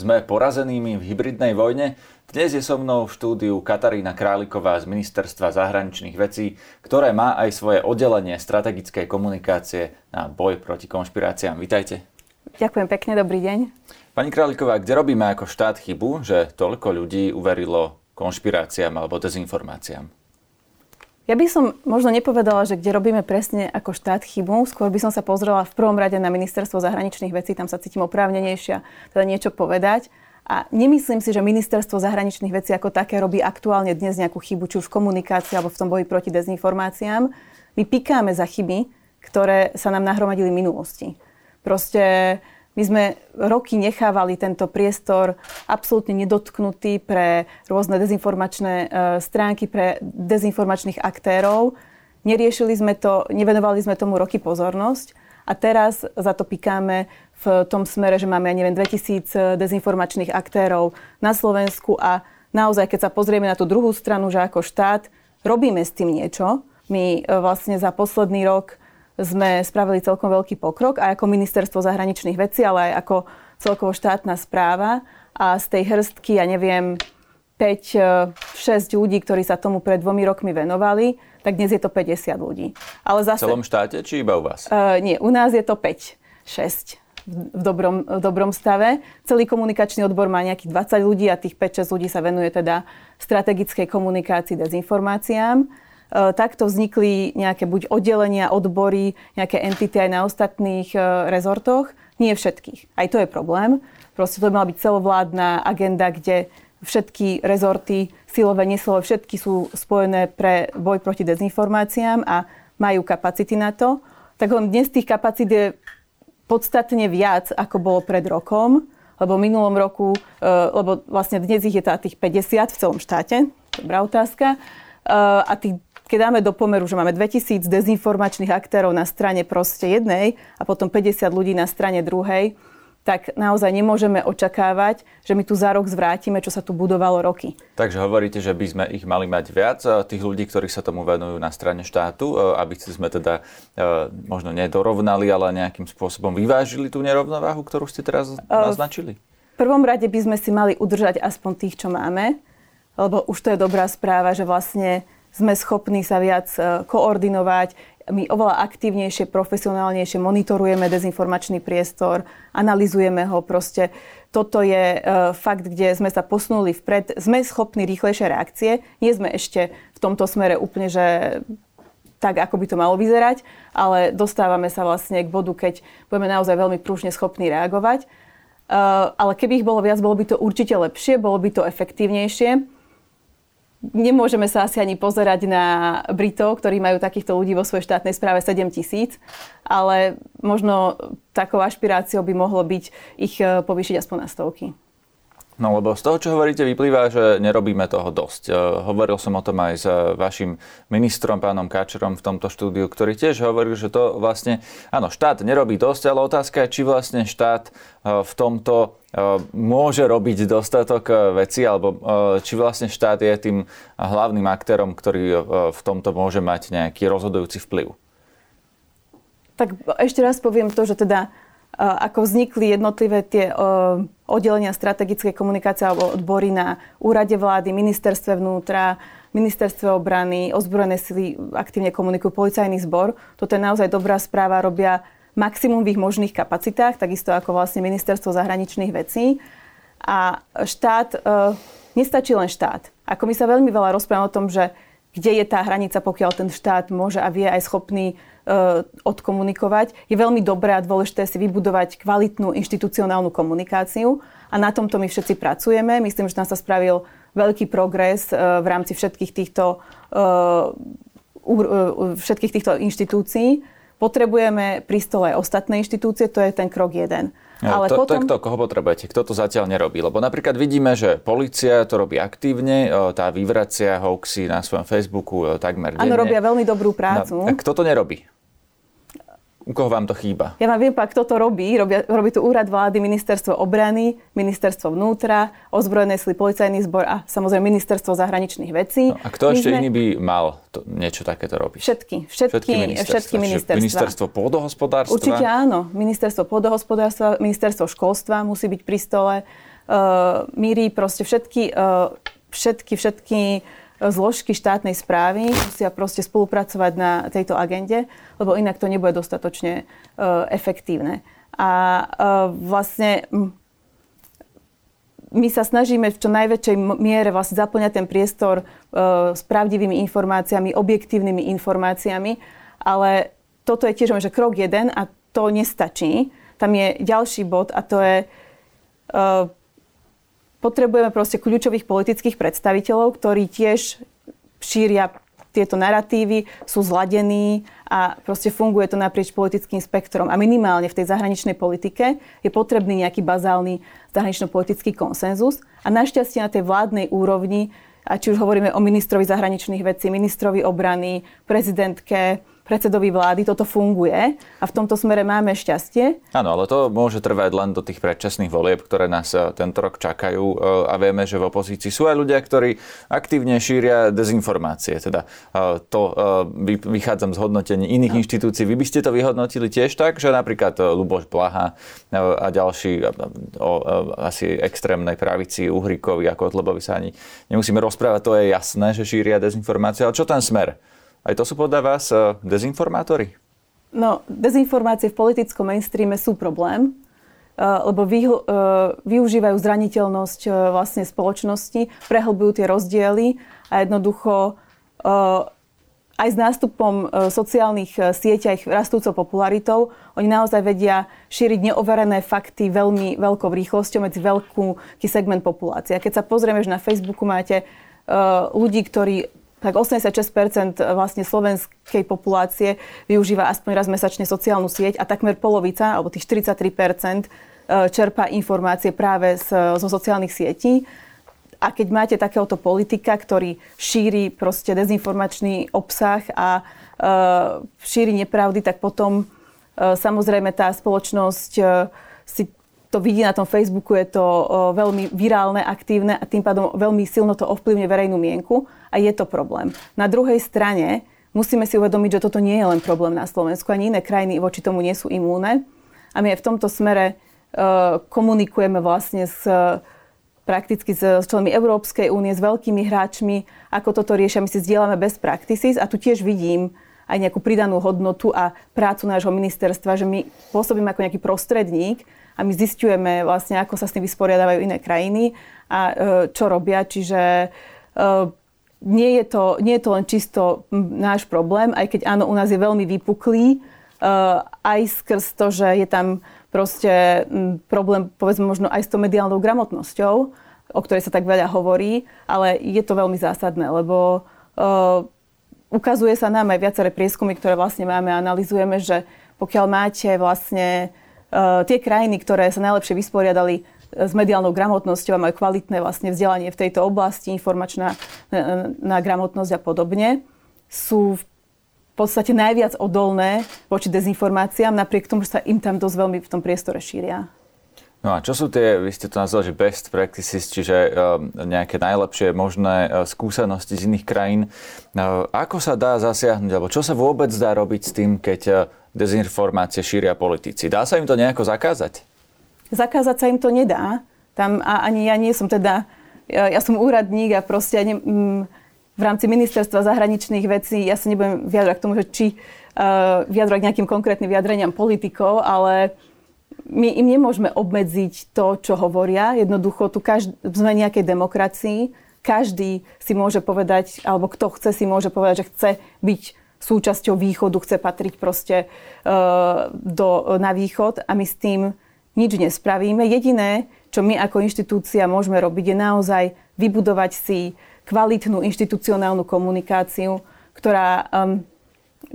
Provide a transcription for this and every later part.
Sme porazenými v hybridnej vojne? Dnes je so mnou v štúdiu Katarína Králiková z Ministerstva zahraničných vecí, ktoré má aj svoje oddelenie strategickej komunikácie na boj proti konšpiráciám. Vítajte. Ďakujem pekne, dobrý deň. Pani Králiková, kde robíme ako štát chybu, že toľko ľudí uverilo konšpiráciám alebo dezinformáciám? Ja by som možno nepovedala, že kde robíme presne ako štát chybu, skôr by som sa pozrela v prvom rade na ministerstvo zahraničných vecí, tam sa cítim oprávnenejšia teda niečo povedať. A nemyslím si, že ministerstvo zahraničných vecí ako také robí aktuálne dnes nejakú chybu, či už v komunikácii alebo v tom boji proti dezinformáciám. My pikáme za chyby, ktoré sa nám nahromadili v minulosti. Proste my sme roky nechávali tento priestor absolútne nedotknutý pre rôzne dezinformačné e, stránky, pre dezinformačných aktérov. Neriešili sme to, nevenovali sme tomu roky pozornosť a teraz za to pikáme v tom smere, že máme, ja neviem, 2000 dezinformačných aktérov na Slovensku a naozaj, keď sa pozrieme na tú druhú stranu, že ako štát robíme s tým niečo, my e, vlastne za posledný rok sme spravili celkom veľký pokrok aj ako ministerstvo zahraničných vecí, ale aj ako celkovo štátna správa a z tej hrstky, ja neviem, 5-6 e, ľudí, ktorí sa tomu pred dvomi rokmi venovali, tak dnes je to 50 ľudí. Ale zase, v celom štáte, či iba u vás? Uh, nie, u nás je to 5, 6 v dobrom, v dobrom stave. Celý komunikačný odbor má nejakých 20 ľudí a tých 5-6 ľudí sa venuje teda strategickej komunikácii, dezinformáciám. E, takto vznikli nejaké buď oddelenia, odbory, nejaké entity aj na ostatných e, rezortoch. Nie všetkých. Aj to je problém. Proste to by mala byť celovládna agenda, kde všetky rezorty, silové, nesilové, všetky sú spojené pre boj proti dezinformáciám a majú kapacity na to. Tak len dnes tých kapacít je podstatne viac, ako bolo pred rokom, lebo minulom roku, e, lebo vlastne dnes ich je tá tých 50 v celom štáte, dobrá otázka, a tých, keď dáme do pomeru, že máme 2000 dezinformačných aktérov na strane proste jednej a potom 50 ľudí na strane druhej, tak naozaj nemôžeme očakávať, že my tu za rok zvrátime, čo sa tu budovalo roky. Takže hovoríte, že by sme ich mali mať viac, eh, tých ľudí, ktorí sa tomu venujú na strane štátu, eh, aby sme teda eh, možno nedorovnali, ale nejakým spôsobom vyvážili tú nerovnováhu, ktorú ste teraz naznačili? V prvom rade by sme si mali udržať aspoň tých, čo máme, lebo už to je dobrá správa, že vlastne sme schopní sa viac koordinovať, my oveľa aktívnejšie, profesionálnejšie monitorujeme dezinformačný priestor, analizujeme ho proste. Toto je e, fakt, kde sme sa posunuli vpred. Sme schopní rýchlejšie reakcie. Nie sme ešte v tomto smere úplne, že tak, ako by to malo vyzerať, ale dostávame sa vlastne k bodu, keď budeme naozaj veľmi prúžne schopní reagovať. Uh, ale keby ich bolo viac, bolo by to určite lepšie, bolo by to efektívnejšie nemôžeme sa asi ani pozerať na Britov, ktorí majú takýchto ľudí vo svojej štátnej správe 7 tisíc, ale možno takou ašpiráciou by mohlo byť ich eh, povýšiť aspoň na stovky. No lebo z toho, čo hovoríte, vyplýva, že nerobíme toho dosť. E, hovoril som o tom aj s vašim ministrom, pánom Káčerom v tomto štúdiu, ktorý tiež hovoril, že to vlastne, áno, štát nerobí dosť, ale otázka je, či vlastne štát e, v tomto e, môže robiť dostatok veci, alebo či vlastne štát je tým hlavným aktérom, ktorý v tomto môže mať nejaký rozhodujúci vplyv. Tak ešte raz poviem to, že teda ako vznikli jednotlivé tie oddelenia strategickej komunikácie alebo odbory na úrade vlády, ministerstve vnútra, ministerstve obrany, ozbrojené sily aktívne komunikujú, policajný zbor. Toto je naozaj dobrá správa, robia maximum v ich možných kapacitách, takisto ako vlastne ministerstvo zahraničných vecí. A štát, e, nestačí len štát. Ako my sa veľmi veľa rozprávame o tom, že kde je tá hranica, pokiaľ ten štát môže a vie aj schopný odkomunikovať. Je veľmi dobré a dôležité si vybudovať kvalitnú inštitucionálnu komunikáciu a na tomto my všetci pracujeme. Myslím, že tam sa spravil veľký progres uh, v rámci všetkých týchto, uh, všetkých týchto inštitúcií. Potrebujeme pri stole ostatné inštitúcie, to je ten krok jeden. Ale to, potom... to je kto, koho potrebujete, kto to zatiaľ nerobí. Lebo napríklad vidíme, že policia to robí aktívne, tá vyvracia hoaxy na svojom Facebooku takmer denne. Áno, robia veľmi dobrú prácu. No, kto to nerobí? U koho vám to chýba? Ja vám viem, kto to robí. Robia, robí to úrad vlády, ministerstvo obrany, ministerstvo vnútra, ozbrojené sily, policajný zbor a samozrejme ministerstvo zahraničných vecí. No, a kto My ešte sme... iný by mal to, niečo takéto robiť? Všetky. Všetky, všetky ministerstva. Všetky ministerstva. Ministerstvo pôdohospodárstva? Určite áno. Ministerstvo pôdohospodárstva, ministerstvo školstva musí byť pri stole. míri proste všetky, všetky, všetky zložky štátnej správy musia proste spolupracovať na tejto agende, lebo inak to nebude dostatočne efektívne. A vlastne my sa snažíme v čo najväčšej miere vlastne zaplňať ten priestor uh, s pravdivými informáciami, objektívnymi informáciami, ale toto je tiež že krok jeden a to nestačí. Tam je ďalší bod a to je, uh, potrebujeme proste kľúčových politických predstaviteľov, ktorí tiež šíria tieto narratívy, sú zladení a proste funguje to naprieč politickým spektrom. A minimálne v tej zahraničnej politike je potrebný nejaký bazálny zahranično-politický konsenzus. A našťastie na tej vládnej úrovni, a či už hovoríme o ministrovi zahraničných vecí, ministrovi obrany, prezidentke, predsedovi vlády toto funguje a v tomto smere máme šťastie. Áno, ale to môže trvať len do tých predčasných volieb, ktoré nás eh, tento rok čakajú eh, a vieme, že v opozícii sú aj ľudia, ktorí aktívne šíria dezinformácie. Teda eh, to vychádzam z hodnotení iných no. inštitúcií. Vy by ste to vyhodnotili tiež tak, že napríklad Luboš Blaha a ďalší o asi extrémnej pravici Uhrikovi a Kotlobovi sa ani nemusíme rozprávať, to je jasné, že šíria dezinformácie. Ale čo ten smer? Aj to sú podľa vás e, dezinformátory? No, dezinformácie v politickom mainstreame sú problém, e, lebo vy, e, využívajú zraniteľnosť vlastne spoločnosti, prehlbujú tie rozdiely a jednoducho aj s nástupom sociálnych sietí a ich rastúcou popularitou, oni naozaj vedia šíriť neoverené fakty veľmi veľkou rýchlosťou medzi veľký segment populácie. A keď sa pozrieme, že na Facebooku máte ľudí, ktorí tak 86% vlastne slovenskej populácie využíva aspoň raz mesačne sociálnu sieť a takmer polovica, alebo tých 43% e, čerpá informácie práve z, zo sociálnych sietí. A keď máte takéhoto politika, ktorý šíri proste dezinformačný obsah a e, šíri nepravdy, tak potom e, samozrejme tá spoločnosť e, si to vidí na tom Facebooku, je to veľmi virálne, aktívne a tým pádom veľmi silno to ovplyvňuje verejnú mienku a je to problém. Na druhej strane musíme si uvedomiť, že toto nie je len problém na Slovensku, ani iné krajiny voči tomu nie sú imúne a my aj v tomto smere komunikujeme vlastne s prakticky s členmi Európskej únie, s veľkými hráčmi, ako toto riešia. My si zdieľame best practices a tu tiež vidím aj nejakú pridanú hodnotu a prácu nášho ministerstva, že my pôsobíme ako nejaký prostredník a my zistujeme vlastne, ako sa s tým vysporiadávajú iné krajiny a e, čo robia. Čiže e, nie je, to, nie je to len čisto náš problém, aj keď áno, u nás je veľmi vypuklý, e, aj skrz to, že je tam proste problém, povedzme možno aj s tou mediálnou gramotnosťou, o ktorej sa tak veľa hovorí, ale je to veľmi zásadné, lebo ukazuje sa nám aj viaceré prieskumy, ktoré vlastne máme a analizujeme, že pokiaľ máte vlastne tie krajiny, ktoré sa najlepšie vysporiadali eh, s mediálnou gramotnosťou a majú kvalitné vlastne vzdelanie v tejto oblasti, informačná eh, na gramotnosť a podobne, sú v podstate najviac odolné voči dezinformáciám, napriek tomu, že sa im tam dosť veľmi v tom priestore šíria. No a čo sú tie, vy ste to nazvali, že best practices, čiže uh, nejaké najlepšie možné uh, skúsenosti z iných krajín. Uh, ako sa dá zasiahnuť, alebo čo sa vôbec dá robiť s tým, keď uh, dezinformácie šíria politici? Dá sa im to nejako zakázať? Zakázať sa im to nedá. Tam, a ani ja nie som teda, ja, som úradník a proste ja ne, m, v rámci ministerstva zahraničných vecí, ja sa nebudem vyjadrať k tomu, že či uh, vyjadrať nejakým konkrétnym vyjadreniam politikov, ale my im nemôžeme obmedziť to, čo hovoria. Jednoducho, tu každý, sme nejakej demokracii, každý si môže povedať, alebo kto chce, si môže povedať, že chce byť súčasťou východu, chce patriť proste uh, do, na východ a my s tým nič nespravíme. Jediné, čo my ako inštitúcia môžeme robiť, je naozaj vybudovať si kvalitnú inštitucionálnu komunikáciu, ktorá um,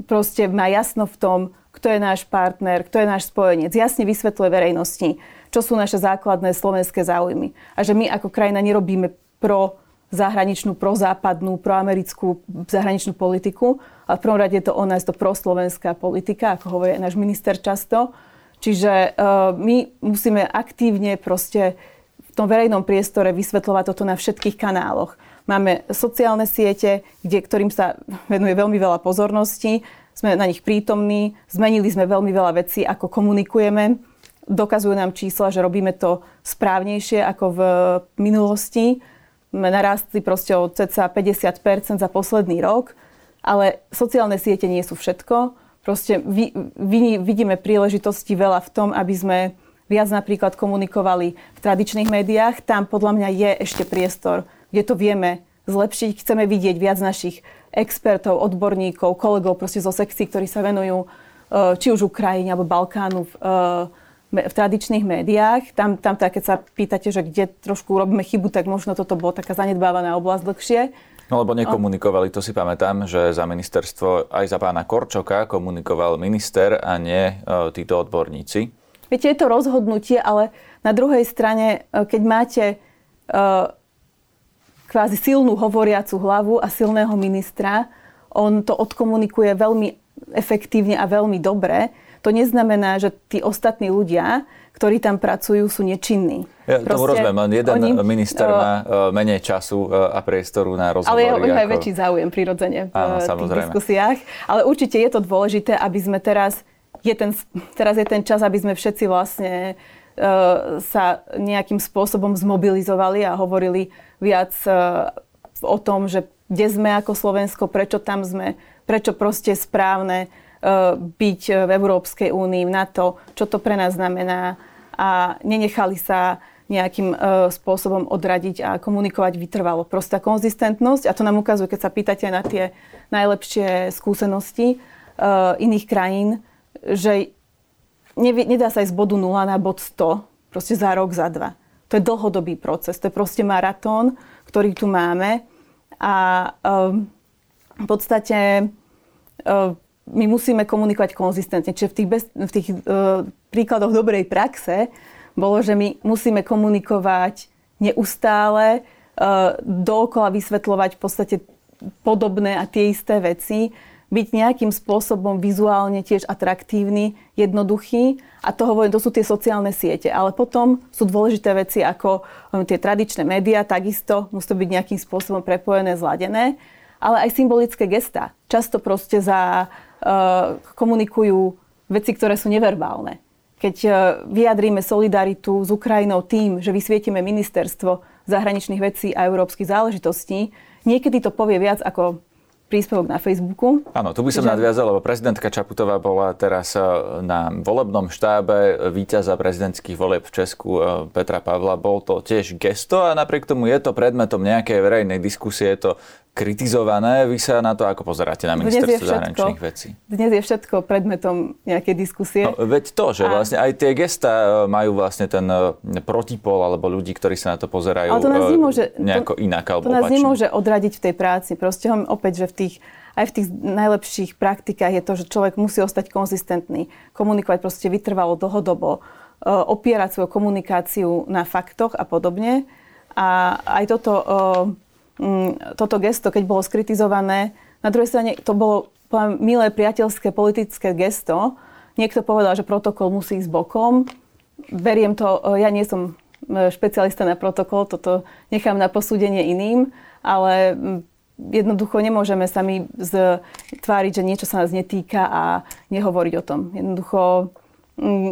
proste má jasno v tom, kto je náš partner, kto je náš spojenec. Jasne vysvetľuje verejnosti, čo sú naše základné slovenské záujmy. A že my ako krajina nerobíme pro zahraničnú, prozápadnú, proamerickú zahraničnú politiku, ale v prvom rade je to o nás to proslovenská politika, ako hovorí náš minister často. Čiže uh, my musíme aktívne proste v tom verejnom priestore vysvetľovať toto na všetkých kanáloch. Máme sociálne siete, kde, ktorým sa venuje veľmi veľa pozornosti sme na nich prítomní, zmenili sme veľmi veľa vecí, ako komunikujeme dokazujú nám čísla, že robíme to správnejšie ako v minulosti. Narastli proste o cca 50% za posledný rok, ale sociálne siete nie sú všetko. Proste vy, vy, vidíme príležitosti veľa v tom, aby sme viac napríklad komunikovali v tradičných médiách. Tam podľa mňa je ešte priestor, kde to vieme zlepšiť. Chceme vidieť viac našich expertov, odborníkov, kolegov proste zo sekcií, ktorí sa venujú eh, či už Ukrajine alebo Balkánu v, eh, v tradičných médiách. Tam, tam teda, keď sa pýtate, že kde trošku robíme chybu, tak možno toto bolo taká zanedbávaná oblasť dlhšie. No lebo nekomunikovali, to si pamätám, že za ministerstvo aj za pána Korčoka komunikoval minister a nie e, títo odborníci. Viete, je to rozhodnutie, ale na druhej strane, keď máte kvázi silnú hovoriacu hlavu a silného ministra, on to odkomunikuje veľmi efektívne a veľmi dobre. To neznamená, že tí ostatní ľudia, ktorí tam pracujú, sú nečinní. Ja tomu rozumiem, len jeden oni, minister má uh, menej času uh, a priestoru na rozhovory. Ale majú ako... väčší záujem prirodzene v Áno, tých diskusiách. Ale určite je to dôležité, aby sme teraz, je ten, teraz je ten čas, aby sme všetci vlastne uh, sa nejakým spôsobom zmobilizovali a hovorili viac uh, o tom, že kde sme ako Slovensko, prečo tam sme, prečo proste správne uh, byť v Európskej únii, v NATO, čo to pre nás znamená a nenechali sa nejakým uh, spôsobom odradiť a komunikovať vytrvalo. Prostá konzistentnosť a to nám ukazuje, keď sa pýtate na tie najlepšie skúsenosti iných krajín, že nedá sa ísť z bodu 0 na bod 100 proste za rok, za dva. To je dlhodobý proces, to je proste maratón, ktorý tu máme a um, v podstate uh, my musíme komunikovať konzistentne. Čiže v tých, bez, v tých uh, príkladoch dobrej praxe bolo, že my musíme komunikovať neustále, uh, dookola vysvetľovať v podstate podobné a tie isté veci, byť nejakým spôsobom vizuálne tiež atraktívny, jednoduchý. A to hovorím, to sú tie sociálne siete. Ale potom sú dôležité veci ako um, tie tradičné médiá, takisto musí to byť nejakým spôsobom prepojené, zladené. Ale aj symbolické gesta. Často proste za, uh, komunikujú veci, ktoré sú neverbálne keď e, vyjadríme solidaritu s Ukrajinou tým, že vysvietime ministerstvo zahraničných vecí a európskych záležitostí, niekedy to povie viac ako príspevok na Facebooku. Áno, tu by som že... nadviazal, lebo prezidentka Čaputová bola teraz e, na volebnom štábe víťaza prezidentských volieb v Česku e, Petra Pavla. Bol to tiež gesto a napriek tomu je to predmetom nejakej verejnej diskusie. Je to kritizované. Vy sa na to ako pozeráte na ministerstvo zahraničných vecí? Dnes je všetko predmetom nejakej diskusie. No, veď to, že a... vlastne aj tie gesta e, majú vlastne ten e, protipol alebo ľudí, ktorí sa na to pozerajú Ale to nás e, nemôže, nejako to, inak alebo To nás opačne. nemôže odradiť v tej práci. Proste opäť, že v tých aj v tých najlepších praktikách je to, že človek musí ostať konzistentný, komunikovať proste vytrvalo dlhodobo, opierať svoju komunikáciu na faktoch a podobne. A aj toto toto gesto, keď bolo skritizované, na druhej strane to bolo poviem, milé priateľské politické gesto. Niekto povedal, že protokol musí ísť bokom. Beriem to, e, ja nie som e, špecialista na protokol, toto nechám na posúdenie iným, ale mm, jednoducho nemôžeme sa my tváriť, že niečo sa nás netýka a nehovoriť o tom. Jednoducho mm,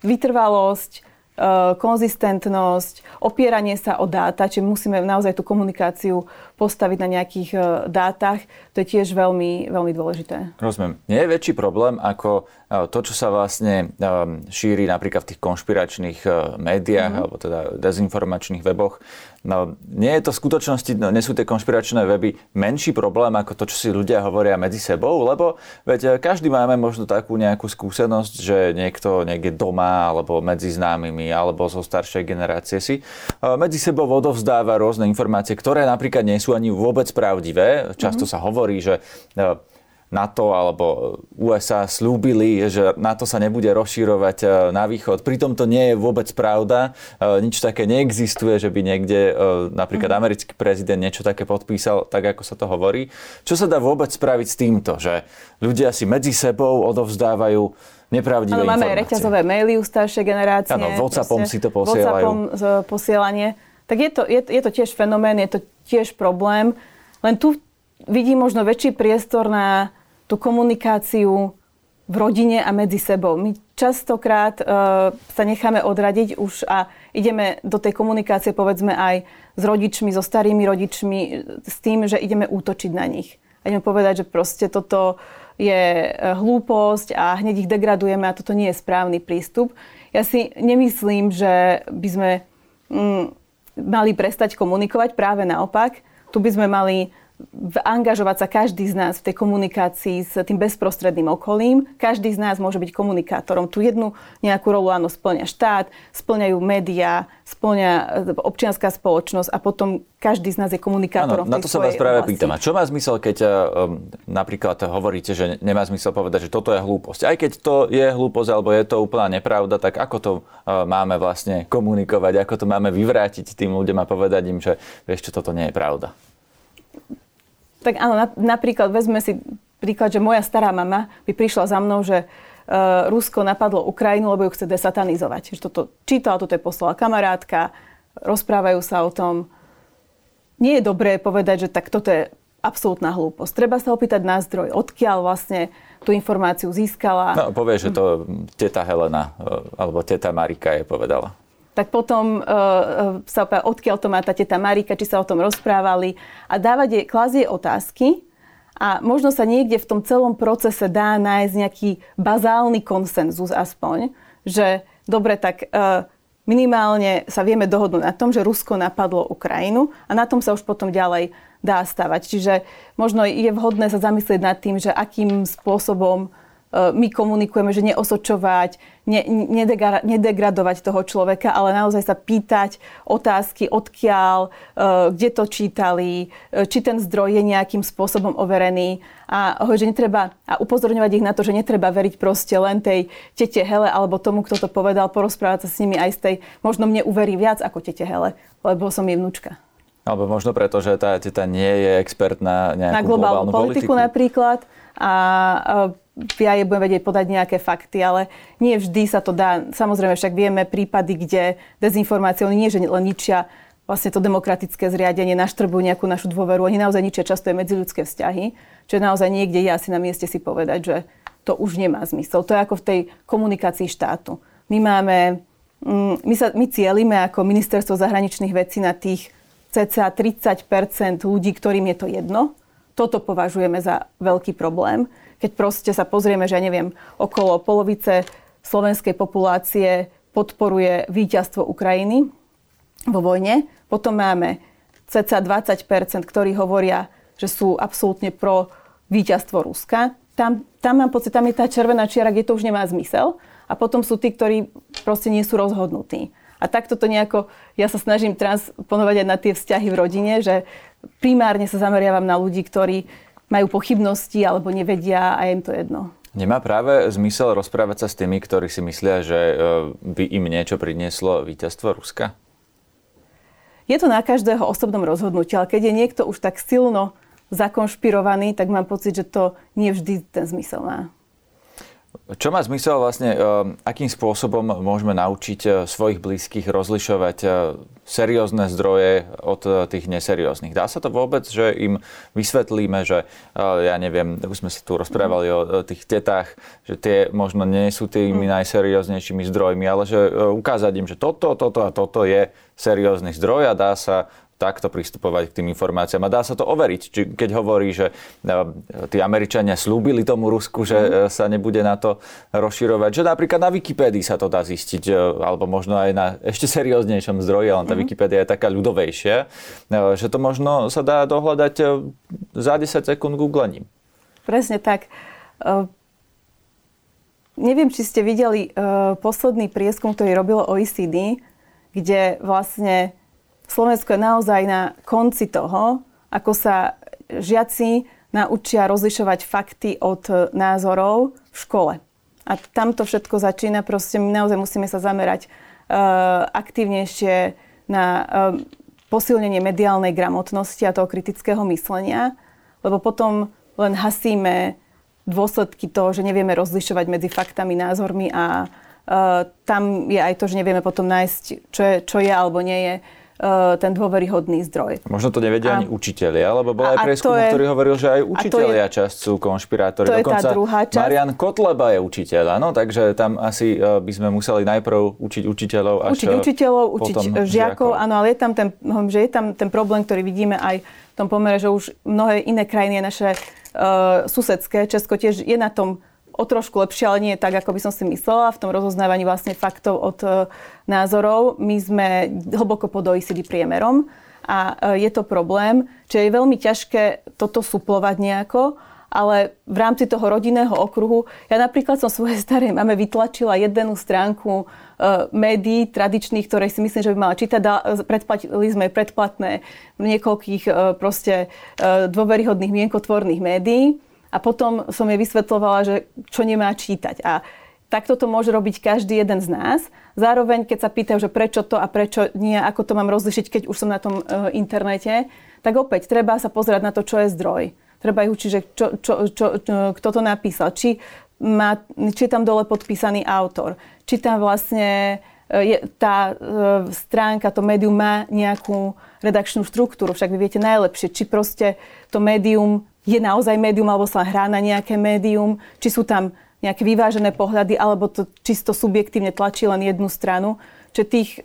vytrvalosť, konzistentnosť, opieranie sa o dáta, či musíme naozaj tú komunikáciu postaviť na nejakých e, dátach, to je tiež veľmi, veľmi dôležité. Rozumiem. Nie je väčší problém ako e, to, čo sa vlastne šíri napríklad v tých konšpiračných médiách mm-hmm. alebo teda dezinformačných weboch, No, nie je to v skutočnosti, no, nie sú tie konšpiračné weby menší problém ako to, čo si ľudia hovoria medzi sebou, lebo veď e, každý máme možno takú nejakú skúsenosť, že niekto niekde doma alebo medzi známymi alebo zo staršej generácie si e, medzi sebou odovzdáva rôzne informácie, ktoré napríklad nie sú ani vôbec pravdivé. Často mm-hmm. sa hovorí, že e, NATO alebo USA slúbili, že NATO sa nebude rozširovať e, na východ. Pritom to nie je vôbec pravda. E, nič také neexistuje, že by niekde e, napríklad mhm. americký prezident niečo také podpísal, tak ako sa to hovorí. Čo sa dá vôbec spraviť s týmto, že ľudia si medzi sebou odovzdávajú nepravdivé Ale máme aj reťazové maily u staršej generácie. Áno, WhatsAppom si to posielajú. WhatsAppom posielanie. Tak je to, je, je to tiež fenomén, je to tiež problém. Len tu vidím možno väčší priestor na tú komunikáciu v rodine a medzi sebou. My častokrát uh, sa necháme odradiť už a ideme do tej komunikácie povedzme aj s rodičmi, so starými rodičmi, s tým, že ideme útočiť na nich. A ideme povedať, že proste toto je hlúposť a hneď ich degradujeme a toto nie je správny prístup. Ja si nemyslím, že by sme mm, mali prestať komunikovať, práve naopak. Tu by sme mali angažovať sa každý z nás v tej komunikácii s tým bezprostredným okolím. Každý z nás môže byť komunikátorom. Tu jednu nejakú rolu áno splňa štát, splňajú médiá, splňa e, občianská spoločnosť a potom každý z nás je komunikátorom. Áno, na to sa vás práve oblasti. pýtam. A čo má zmysel, keď um, napríklad hovoríte, že nemá zmysel povedať, že toto je hlúposť. Aj keď to je hlúposť alebo je to úplná nepravda, tak ako to uh, máme vlastne komunikovať, ako to máme vyvrátiť tým ľuďom a povedať im, že vieš čo, toto nie je pravda. Tak áno, napríklad vezme si príklad, že moja stará mama by prišla za mnou, že uh, Rusko napadlo Ukrajinu, lebo ju chce desatanizovať. Že toto čítala, toto je poslala kamarátka, rozprávajú sa o tom. Nie je dobré povedať, že tak toto je absolútna hlúposť. Treba sa opýtať na zdroj, odkiaľ vlastne tú informáciu získala. No, povie, že to teta Helena e, alebo teta Marika je povedala tak potom uh, sa opäť, odkiaľ to má tá teta Marika, či sa o tom rozprávali a dávať jej, klazie otázky a možno sa niekde v tom celom procese dá nájsť nejaký bazálny konsenzus aspoň, že dobre, tak uh, minimálne sa vieme dohodnúť na tom, že Rusko napadlo Ukrajinu a na tom sa už potom ďalej dá stavať. Čiže možno je vhodné sa zamyslieť nad tým, že akým spôsobom my komunikujeme, že neosočovať, ne, nedegradovať toho človeka, ale naozaj sa pýtať otázky, odkiaľ, e, kde to čítali, e, či ten zdroj je nejakým spôsobom overený a, že netreba, a upozorňovať ich na to, že netreba veriť proste len tej tete Hele alebo tomu, kto to povedal, porozprávať sa s nimi aj z tej, možno mne uverí viac ako tete Hele, lebo som jej vnúčka. Alebo možno preto, že tá teta nie je expert na nejakú na globálnu, globálnu politiku, politiku napríklad. A ja je budem vedieť podať nejaké fakty, ale nie vždy sa to dá. Samozrejme však vieme prípady, kde dezinformácie, oni nie, že len ničia vlastne to demokratické zriadenie, naštrbujú nejakú našu dôveru, oni naozaj ničia často aj medziľudské vzťahy, čo naozaj niekde je asi na mieste si povedať, že to už nemá zmysel. To je ako v tej komunikácii štátu. My máme, mm, my, sa, my cielime ako ministerstvo zahraničných vecí na tých cca 30% ľudí, ktorým je to jedno. Toto považujeme za veľký problém keď proste sa pozrieme, že ja neviem, okolo polovice slovenskej populácie podporuje víťazstvo Ukrajiny vo vojne. Potom máme cca 20% ktorí hovoria, že sú absolútne pro víťazstvo Ruska. Tam, tam mám pocit, tam je tá červená čiara, kde to už nemá zmysel. A potom sú tí, ktorí proste nie sú rozhodnutí. A takto to nejako, ja sa snažím transponovať aj na tie vzťahy v rodine, že primárne sa zameriavam na ľudí, ktorí majú pochybnosti alebo nevedia a je im to jedno. Nemá práve zmysel rozprávať sa s tými, ktorí si myslia, že e, by im niečo prinieslo víťazstvo Ruska? Je to na každého osobnom rozhodnutí, ale keď je niekto už tak silno zakonšpirovaný, tak mám pocit, že to nie vždy ten zmysel má. Čo má zmysel vlastne, e, akým spôsobom môžeme naučiť e, svojich blízkych rozlišovať e, seriózne zdroje od tých neserióznych? Dá sa to vôbec, že im vysvetlíme, že ja neviem, už sme sa tu rozprávali o tých tetách, že tie možno nie sú tými mm. najserióznejšími zdrojmi, ale že ukázať im, že toto, toto a toto je seriózny zdroj a dá sa takto pristupovať k tým informáciám. A dá sa to overiť. Či keď hovorí, že e, tí Američania slúbili tomu Rusku, že mm. sa nebude na to rozširovať, že napríklad na Wikipédii sa to dá zistiť, e, alebo možno aj na ešte serióznejšom zdroji, ale tá mm. Wikipédia je taká ľudovejšia, že to možno sa dá dohľadať za 10 sekúnd googlením. Presne tak. Neviem, či ste videli posledný prieskum, ktorý robilo OECD, kde vlastne Slovensko je naozaj na konci toho, ako sa žiaci naučia rozlišovať fakty od názorov v škole. A tam to všetko začína. Proste my naozaj musíme sa zamerať uh, aktívnejšie na uh, posilnenie mediálnej gramotnosti a toho kritického myslenia, lebo potom len hasíme dôsledky toho, že nevieme rozlišovať medzi faktami, názormi a uh, tam je aj to, že nevieme potom nájsť, čo je, čo je alebo nie je ten dôveryhodný zdroj. Možno to nevedia a, ani učitelia, lebo bol aj prieskum, je, ktorý hovoril, že aj učitelia je, časť sú konšpirátori. To Dokonca je tá druhá časť. Marian Kotleba je učiteľ, no, takže tam asi e, by sme museli najprv učiť učiteľov. Až učiť učiteľov, učiť žiakov, žiakov, áno, ale je tam, ten, že je tam ten problém, ktorý vidíme aj v tom pomere, že už mnohé iné krajiny, naše uh, susedské, Česko tiež je na tom o trošku lepšie, ale nie tak, ako by som si myslela v tom rozoznávaní vlastne faktov od e, názorov. My sme hlboko pod OECD priemerom a e, je to problém, čiže je veľmi ťažké toto suplovať nejako, ale v rámci toho rodinného okruhu, ja napríklad som svojej starej mame vytlačila jednu stránku e, médií tradičných, ktoré si myslím, že by mala čítať. Predplatili sme predplatné niekoľkých proste dôveryhodných mienkotvorných médií a potom som jej vysvetlovala, že čo nemá čítať. A takto to môže robiť každý jeden z nás. Zároveň, keď sa pýtajú, že prečo to a prečo nie, ako to mám rozlišiť, keď už som na tom e, internete, tak opäť treba sa pozerať na to, čo je zdroj. Treba ich učiť, že čo, čo, čo, čo, kto to napísal, či, má, či je tam dole podpísaný autor, či tam vlastne e, je, tá e, stránka, to médium má nejakú redakčnú štruktúru, však vy viete najlepšie, či proste to médium je naozaj médium alebo sa hrá na nejaké médium, či sú tam nejaké vyvážené pohľady, alebo to čisto subjektívne tlačí len jednu stranu. Čiže tých e,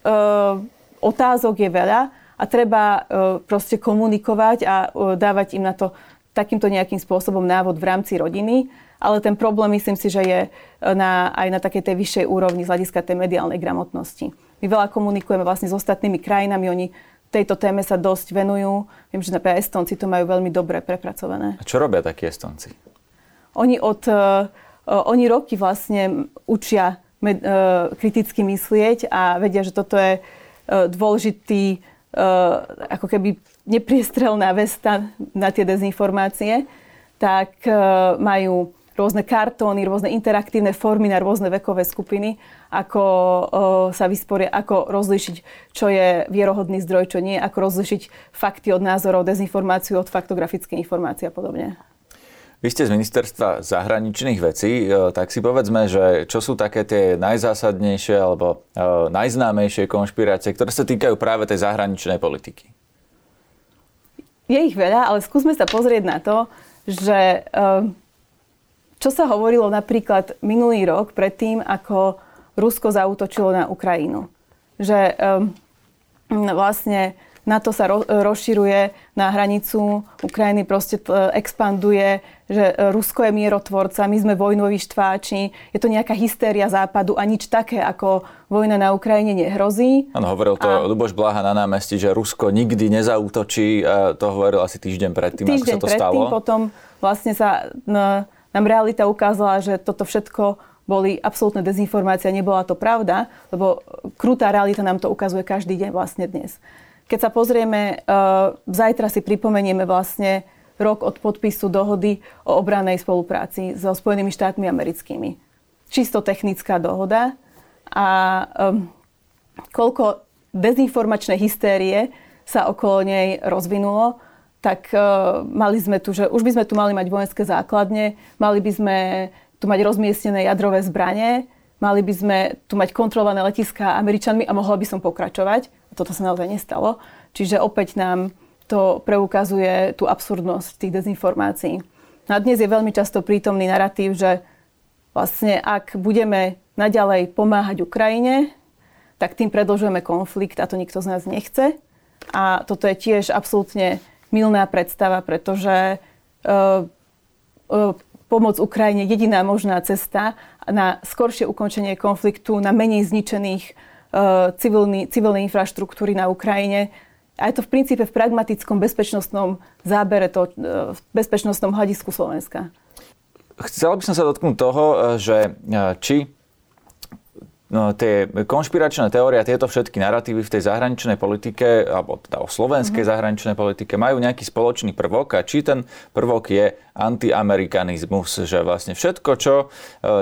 otázok je veľa a treba e, proste komunikovať a e, dávať im na to takýmto nejakým spôsobom návod v rámci rodiny. Ale ten problém myslím si, že je na, aj na takej tej vyššej úrovni z hľadiska tej mediálnej gramotnosti. My veľa komunikujeme vlastne s ostatnými krajinami, oni tejto téme sa dosť venujú. Viem, že napríklad Estonci to majú veľmi dobre prepracované. A čo robia takí Estonci? Oni od... Uh, oni roky vlastne učia med, uh, kriticky myslieť a vedia, že toto je dôležitý ako keby nepriestrelná vesta na tie dezinformácie, tak majú rôzne kartóny, rôzne interaktívne formy na rôzne vekové skupiny, ako sa vysporia, ako rozlišiť, čo je vierohodný zdroj, čo nie, ako rozlišiť fakty od názorov, dezinformáciu od faktografické informácie a podobne. Vy ste z ministerstva zahraničných vecí, e, tak si povedzme, že čo sú také tie najzásadnejšie alebo e, najznámejšie konšpirácie, ktoré sa týkajú práve tej zahraničnej politiky? Je ich veľa, ale skúsme sa pozrieť na to, že e, čo sa hovorilo napríklad minulý rok predtým, ako Rusko zautočilo na Ukrajinu? Že um, vlastne NATO sa ro- rozširuje na hranicu Ukrajiny, proste t- expanduje, že Rusko je mierotvorca, my sme vojnoví štváči, je to nejaká hystéria západu a nič také ako vojna na Ukrajine nehrozí. Áno, hovoril to a... Luboš Blaha na námestí, že Rusko nikdy nezautočí, to hovoril asi týždeň predtým, týždeň ako sa to predtým, stalo. potom vlastne sa... No, nám realita ukázala, že toto všetko boli absolútne dezinformácie, nebola to pravda, lebo krutá realita nám to ukazuje každý deň vlastne dnes. Keď sa pozrieme, uh, zajtra si pripomenieme vlastne rok od podpisu dohody o obranej spolupráci so Spojenými štátmi americkými. Čisto technická dohoda a um, koľko dezinformačnej hystérie sa okolo nej rozvinulo, tak uh, mali sme tu, že už by sme tu mali mať vojenské základne, mali by sme tu mať rozmiestnené jadrové zbranie, mali by sme tu mať kontrolované letiská Američanmi a mohla by som pokračovať. Toto sa naozaj nestalo. Čiže opäť nám to preukazuje tú absurdnosť tých dezinformácií. No a dnes je veľmi často prítomný narratív, že vlastne ak budeme naďalej pomáhať Ukrajine, tak tým predlžujeme konflikt a to nikto z nás nechce. A toto je tiež absolútne milná predstava, pretože uh, uh, pomoc Ukrajine jediná možná cesta na skoršie ukončenie konfliktu, na menej zničených uh, civilný, civilnej infraštruktúry na Ukrajine. A je to v princípe v pragmatickom bezpečnostnom zábere, to, uh, v bezpečnostnom hľadisku Slovenska. Chcel by som sa dotknúť toho, že či tie konšpiračné teórie a tieto všetky narratívy v tej zahraničnej politike, alebo teda o slovenskej mm-hmm. zahraničnej politike, majú nejaký spoločný prvok a či ten prvok je antiamerikanizmus, že vlastne všetko, čo e,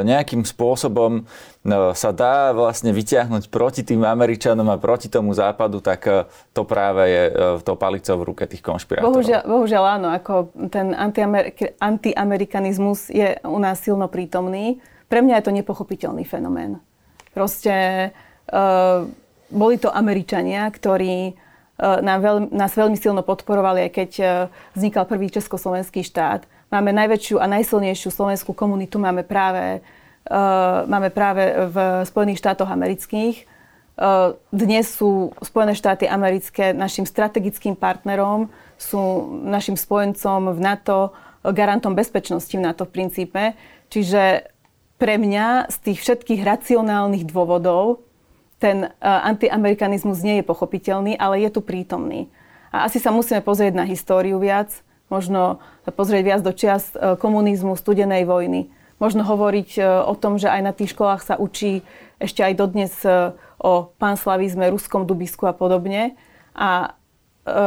nejakým spôsobom e, sa dá vlastne vyťahnuť proti tým Američanom a proti tomu západu, tak e, to práve je to palicou v ruke tých konšpirátorov. Bohužiaľ, bohužiaľ áno, ako ten antiamerikanizmus je u nás silno prítomný. Pre mňa je to nepochopiteľný fenomén. Proste uh, boli to Američania, ktorí nám veľ, nás veľmi silno podporovali, aj keď vznikal prvý československý štát. Máme najväčšiu a najsilnejšiu slovenskú komunitu, máme práve, máme práve v Spojených štátoch amerických. Dnes sú Spojené štáty americké našim strategickým partnerom, sú našim spojencom v NATO, garantom bezpečnosti v NATO v princípe. Čiže pre mňa z tých všetkých racionálnych dôvodov ten uh, antiamerikanizmus nie je pochopiteľný, ale je tu prítomný. A asi sa musíme pozrieť na históriu viac, možno pozrieť viac do čias uh, komunizmu, studenej vojny. Možno hovoriť uh, o tom, že aj na tých školách sa učí ešte aj dodnes o panslavizme, ruskom dubisku a podobne. A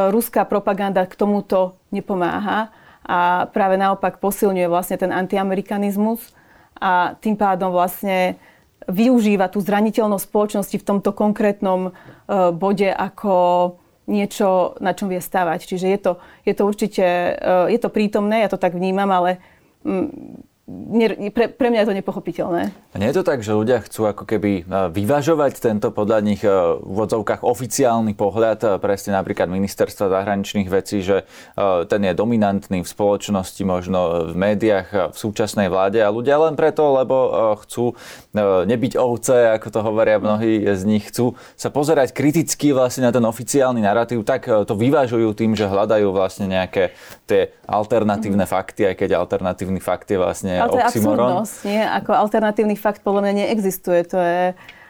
ruská propaganda k tomuto nepomáha a práve naopak posilňuje vlastne ten antiamerikanizmus a tým pádom vlastne využíva tú zraniteľnosť spoločnosti v tomto konkrétnom e, bode ako niečo, na čom vie stavať. Čiže je to, je to určite, e, je to prítomné, ja to tak vnímam, ale pre, pre mňa je to nepochopiteľné. A nie je to tak, že ľudia chcú ako keby e, vyvažovať tento podľa nich e, v odzovkách oficiálny pohľad, e, presne napríklad ministerstva zahraničných vecí, že ten je dominantný v spoločnosti, možno v médiách, v súčasnej vláde a ľudia len preto, lebo chcú nebyť ovce, ako to hovoria mnohí z nich, chcú sa pozerať kriticky vlastne na ten oficiálny narratív, tak to vyvažujú tým, že hľadajú vlastne nejaké tie alternatívne fakty, aj keď alternatívny fakt je vlastne ale to je absurdnosť, nie? Ako alternatívny fakt podľa mňa neexistuje. To je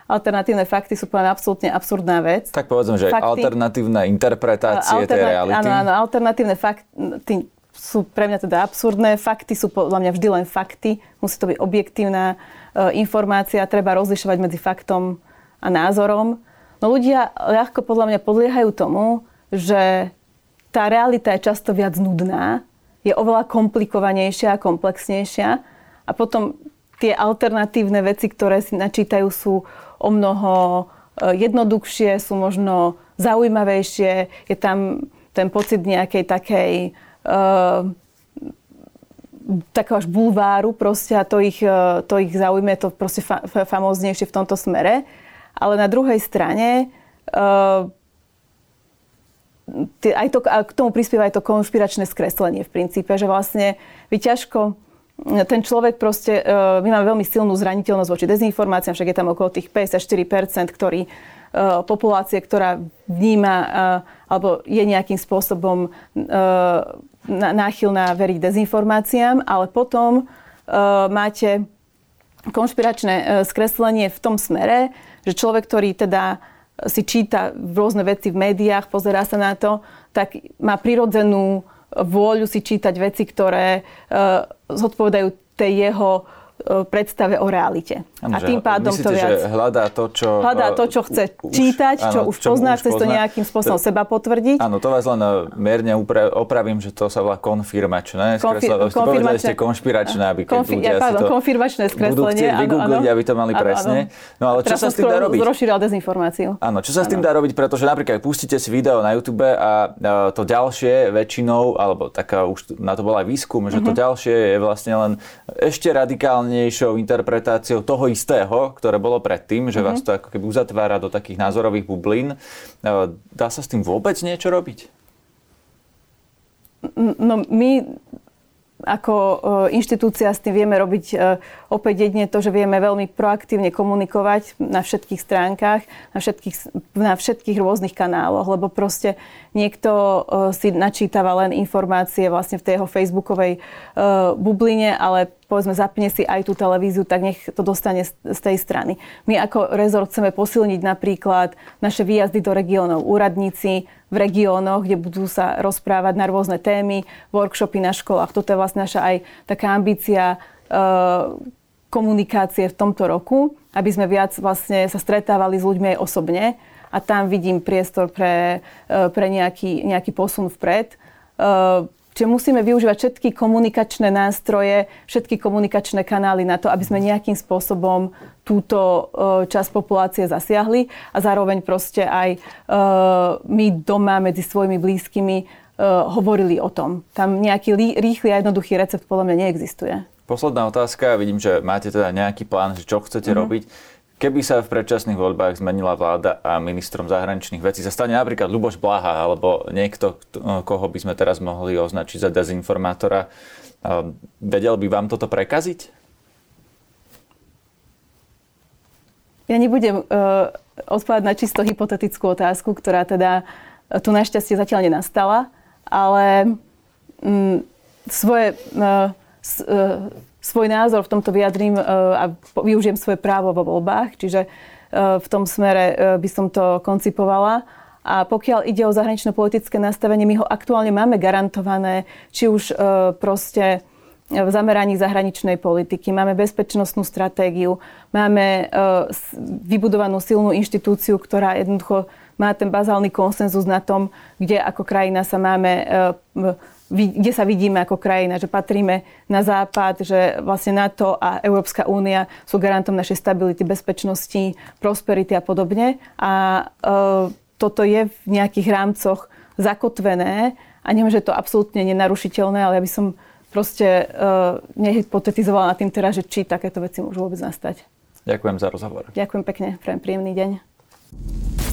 alternatívne fakty sú podľa absolútne absurdná vec. Tak povedzme, že fakty, alternatívne interpretácie alterna- tej reality. Áno, áno, alternatívne fakty sú pre mňa teda absurdné. Fakty sú podľa mňa vždy len fakty. Musí to byť objektívna e, informácia. Treba rozlišovať medzi faktom a názorom. No ľudia ľahko podľa mňa podliehajú tomu, že tá realita je často viac nudná je oveľa komplikovanejšia a komplexnejšia. A potom tie alternatívne veci, ktoré si načítajú, sú o mnoho e, jednoduchšie, sú možno zaujímavejšie. Je tam ten pocit nejakej takej uh, takého až bulváru proste a to ich, e, to ich zaujme, to proste fa- famóznejšie v tomto smere. Ale na druhej strane uh, aj to, a k tomu prispieva aj to konšpiračné skreslenie v princípe, že vlastne vy ťažko ten človek proste, e, my máme veľmi silnú zraniteľnosť voči dezinformáciám, však je tam okolo tých 54%, ktorý, e, populácie, ktorá vníma e, alebo je nejakým spôsobom náchylná veriť dezinformáciám, ale potom máte konšpiračné skreslenie v tom smere, že človek, ktorý teda si číta rôzne veci v médiách, pozerá sa na to, tak má prirodzenú vôľu si čítať veci, ktoré uh, zodpovedajú tej jeho predstave o realite. Ano, a tým pádom myslíte, to viac... Že hľadá to, čo... Hľadá to, čo chce už, čítať, áno, čo už pozná, chce to nejakým spôsobom to, seba potvrdiť. Áno, to vás len e, mierne upra- opravím, že to sa volá konfirmačné. Konfir- konfirmačné. ste konšpiračné, aby keď konfi- ľudia pardon, si to konfirmačné skreslenie, budú chcieť vygoogliť, aby to mali presne. No ale čo sa s tým dá robiť? Rozšíril dezinformáciu. Áno, čo sa s tým dá robiť, pretože napríklad pustíte si video na YouTube a to ďalšie väčšinou, alebo taká už na to bol aj výskum, že to mhm. ďalšie je vlastne len ešte radikálnejšou interpretáciou toho istého, ktoré bolo predtým, že mm-hmm. vás to ako keby uzatvára do takých názorových bublín. E, dá sa s tým vôbec niečo robiť? No my ako e, inštitúcia s tým vieme robiť e, opäť jedine to, že vieme veľmi proaktívne komunikovať na všetkých stránkach, na všetkých, na všetkých rôznych kanáloch, lebo proste niekto si načítava len informácie vlastne v tej jeho facebookovej bubline, ale povedzme zapne si aj tú televíziu, tak nech to dostane z tej strany. My ako rezort chceme posilniť napríklad naše výjazdy do regiónov, úradníci, v regiónoch, kde budú sa rozprávať na rôzne témy, workshopy na školách. Toto je vlastne naša aj taká ambícia e, komunikácie v tomto roku, aby sme viac vlastne sa stretávali s ľuďmi aj osobne a tam vidím priestor pre, e, pre nejaký, nejaký posun vpred. Čiže musíme využívať všetky komunikačné nástroje, všetky komunikačné kanály na to, aby sme nejakým spôsobom túto e, časť populácie zasiahli a zároveň proste aj e, my doma medzi svojimi blízkymi e, hovorili o tom. Tam nejaký rýchly a jednoduchý recept podľa mňa neexistuje. Posledná otázka. Vidím, že máte teda nejaký plán, že čo chcete mm-hmm. robiť. Keby sa v predčasných voľbách zmenila vláda a ministrom zahraničných vecí sa stane napríklad Luboš Blaha alebo niekto, koho by sme teraz mohli označiť za dezinformátora, vedel by vám toto prekaziť? Ja nebudem uh, odpovedať na čisto hypotetickú otázku, ktorá teda tu našťastie zatiaľ nenastala, ale um, svoje, uh, svoj názor v tomto vyjadrím uh, a využijem svoje právo vo voľbách, čiže uh, v tom smere by som to koncipovala. A pokiaľ ide o zahranično-politické nastavenie, my ho aktuálne máme garantované, či už proste v zameraní zahraničnej politiky, máme bezpečnostnú stratégiu, máme vybudovanú silnú inštitúciu, ktorá jednoducho má ten bazálny konsenzus na tom, kde ako krajina sa máme kde sa vidíme ako krajina, že patríme na západ, že vlastne NATO a Európska únia sú garantom našej stability, bezpečnosti, prosperity a podobne. A e, toto je v nejakých rámcoch zakotvené a neviem, že je to absolútne nenarušiteľné, ale ja by som proste e, nehypotetizovala nad tým teraz, že či takéto veci môžu vôbec nastať. Ďakujem za rozhovor. Ďakujem pekne, prajem príjemný deň.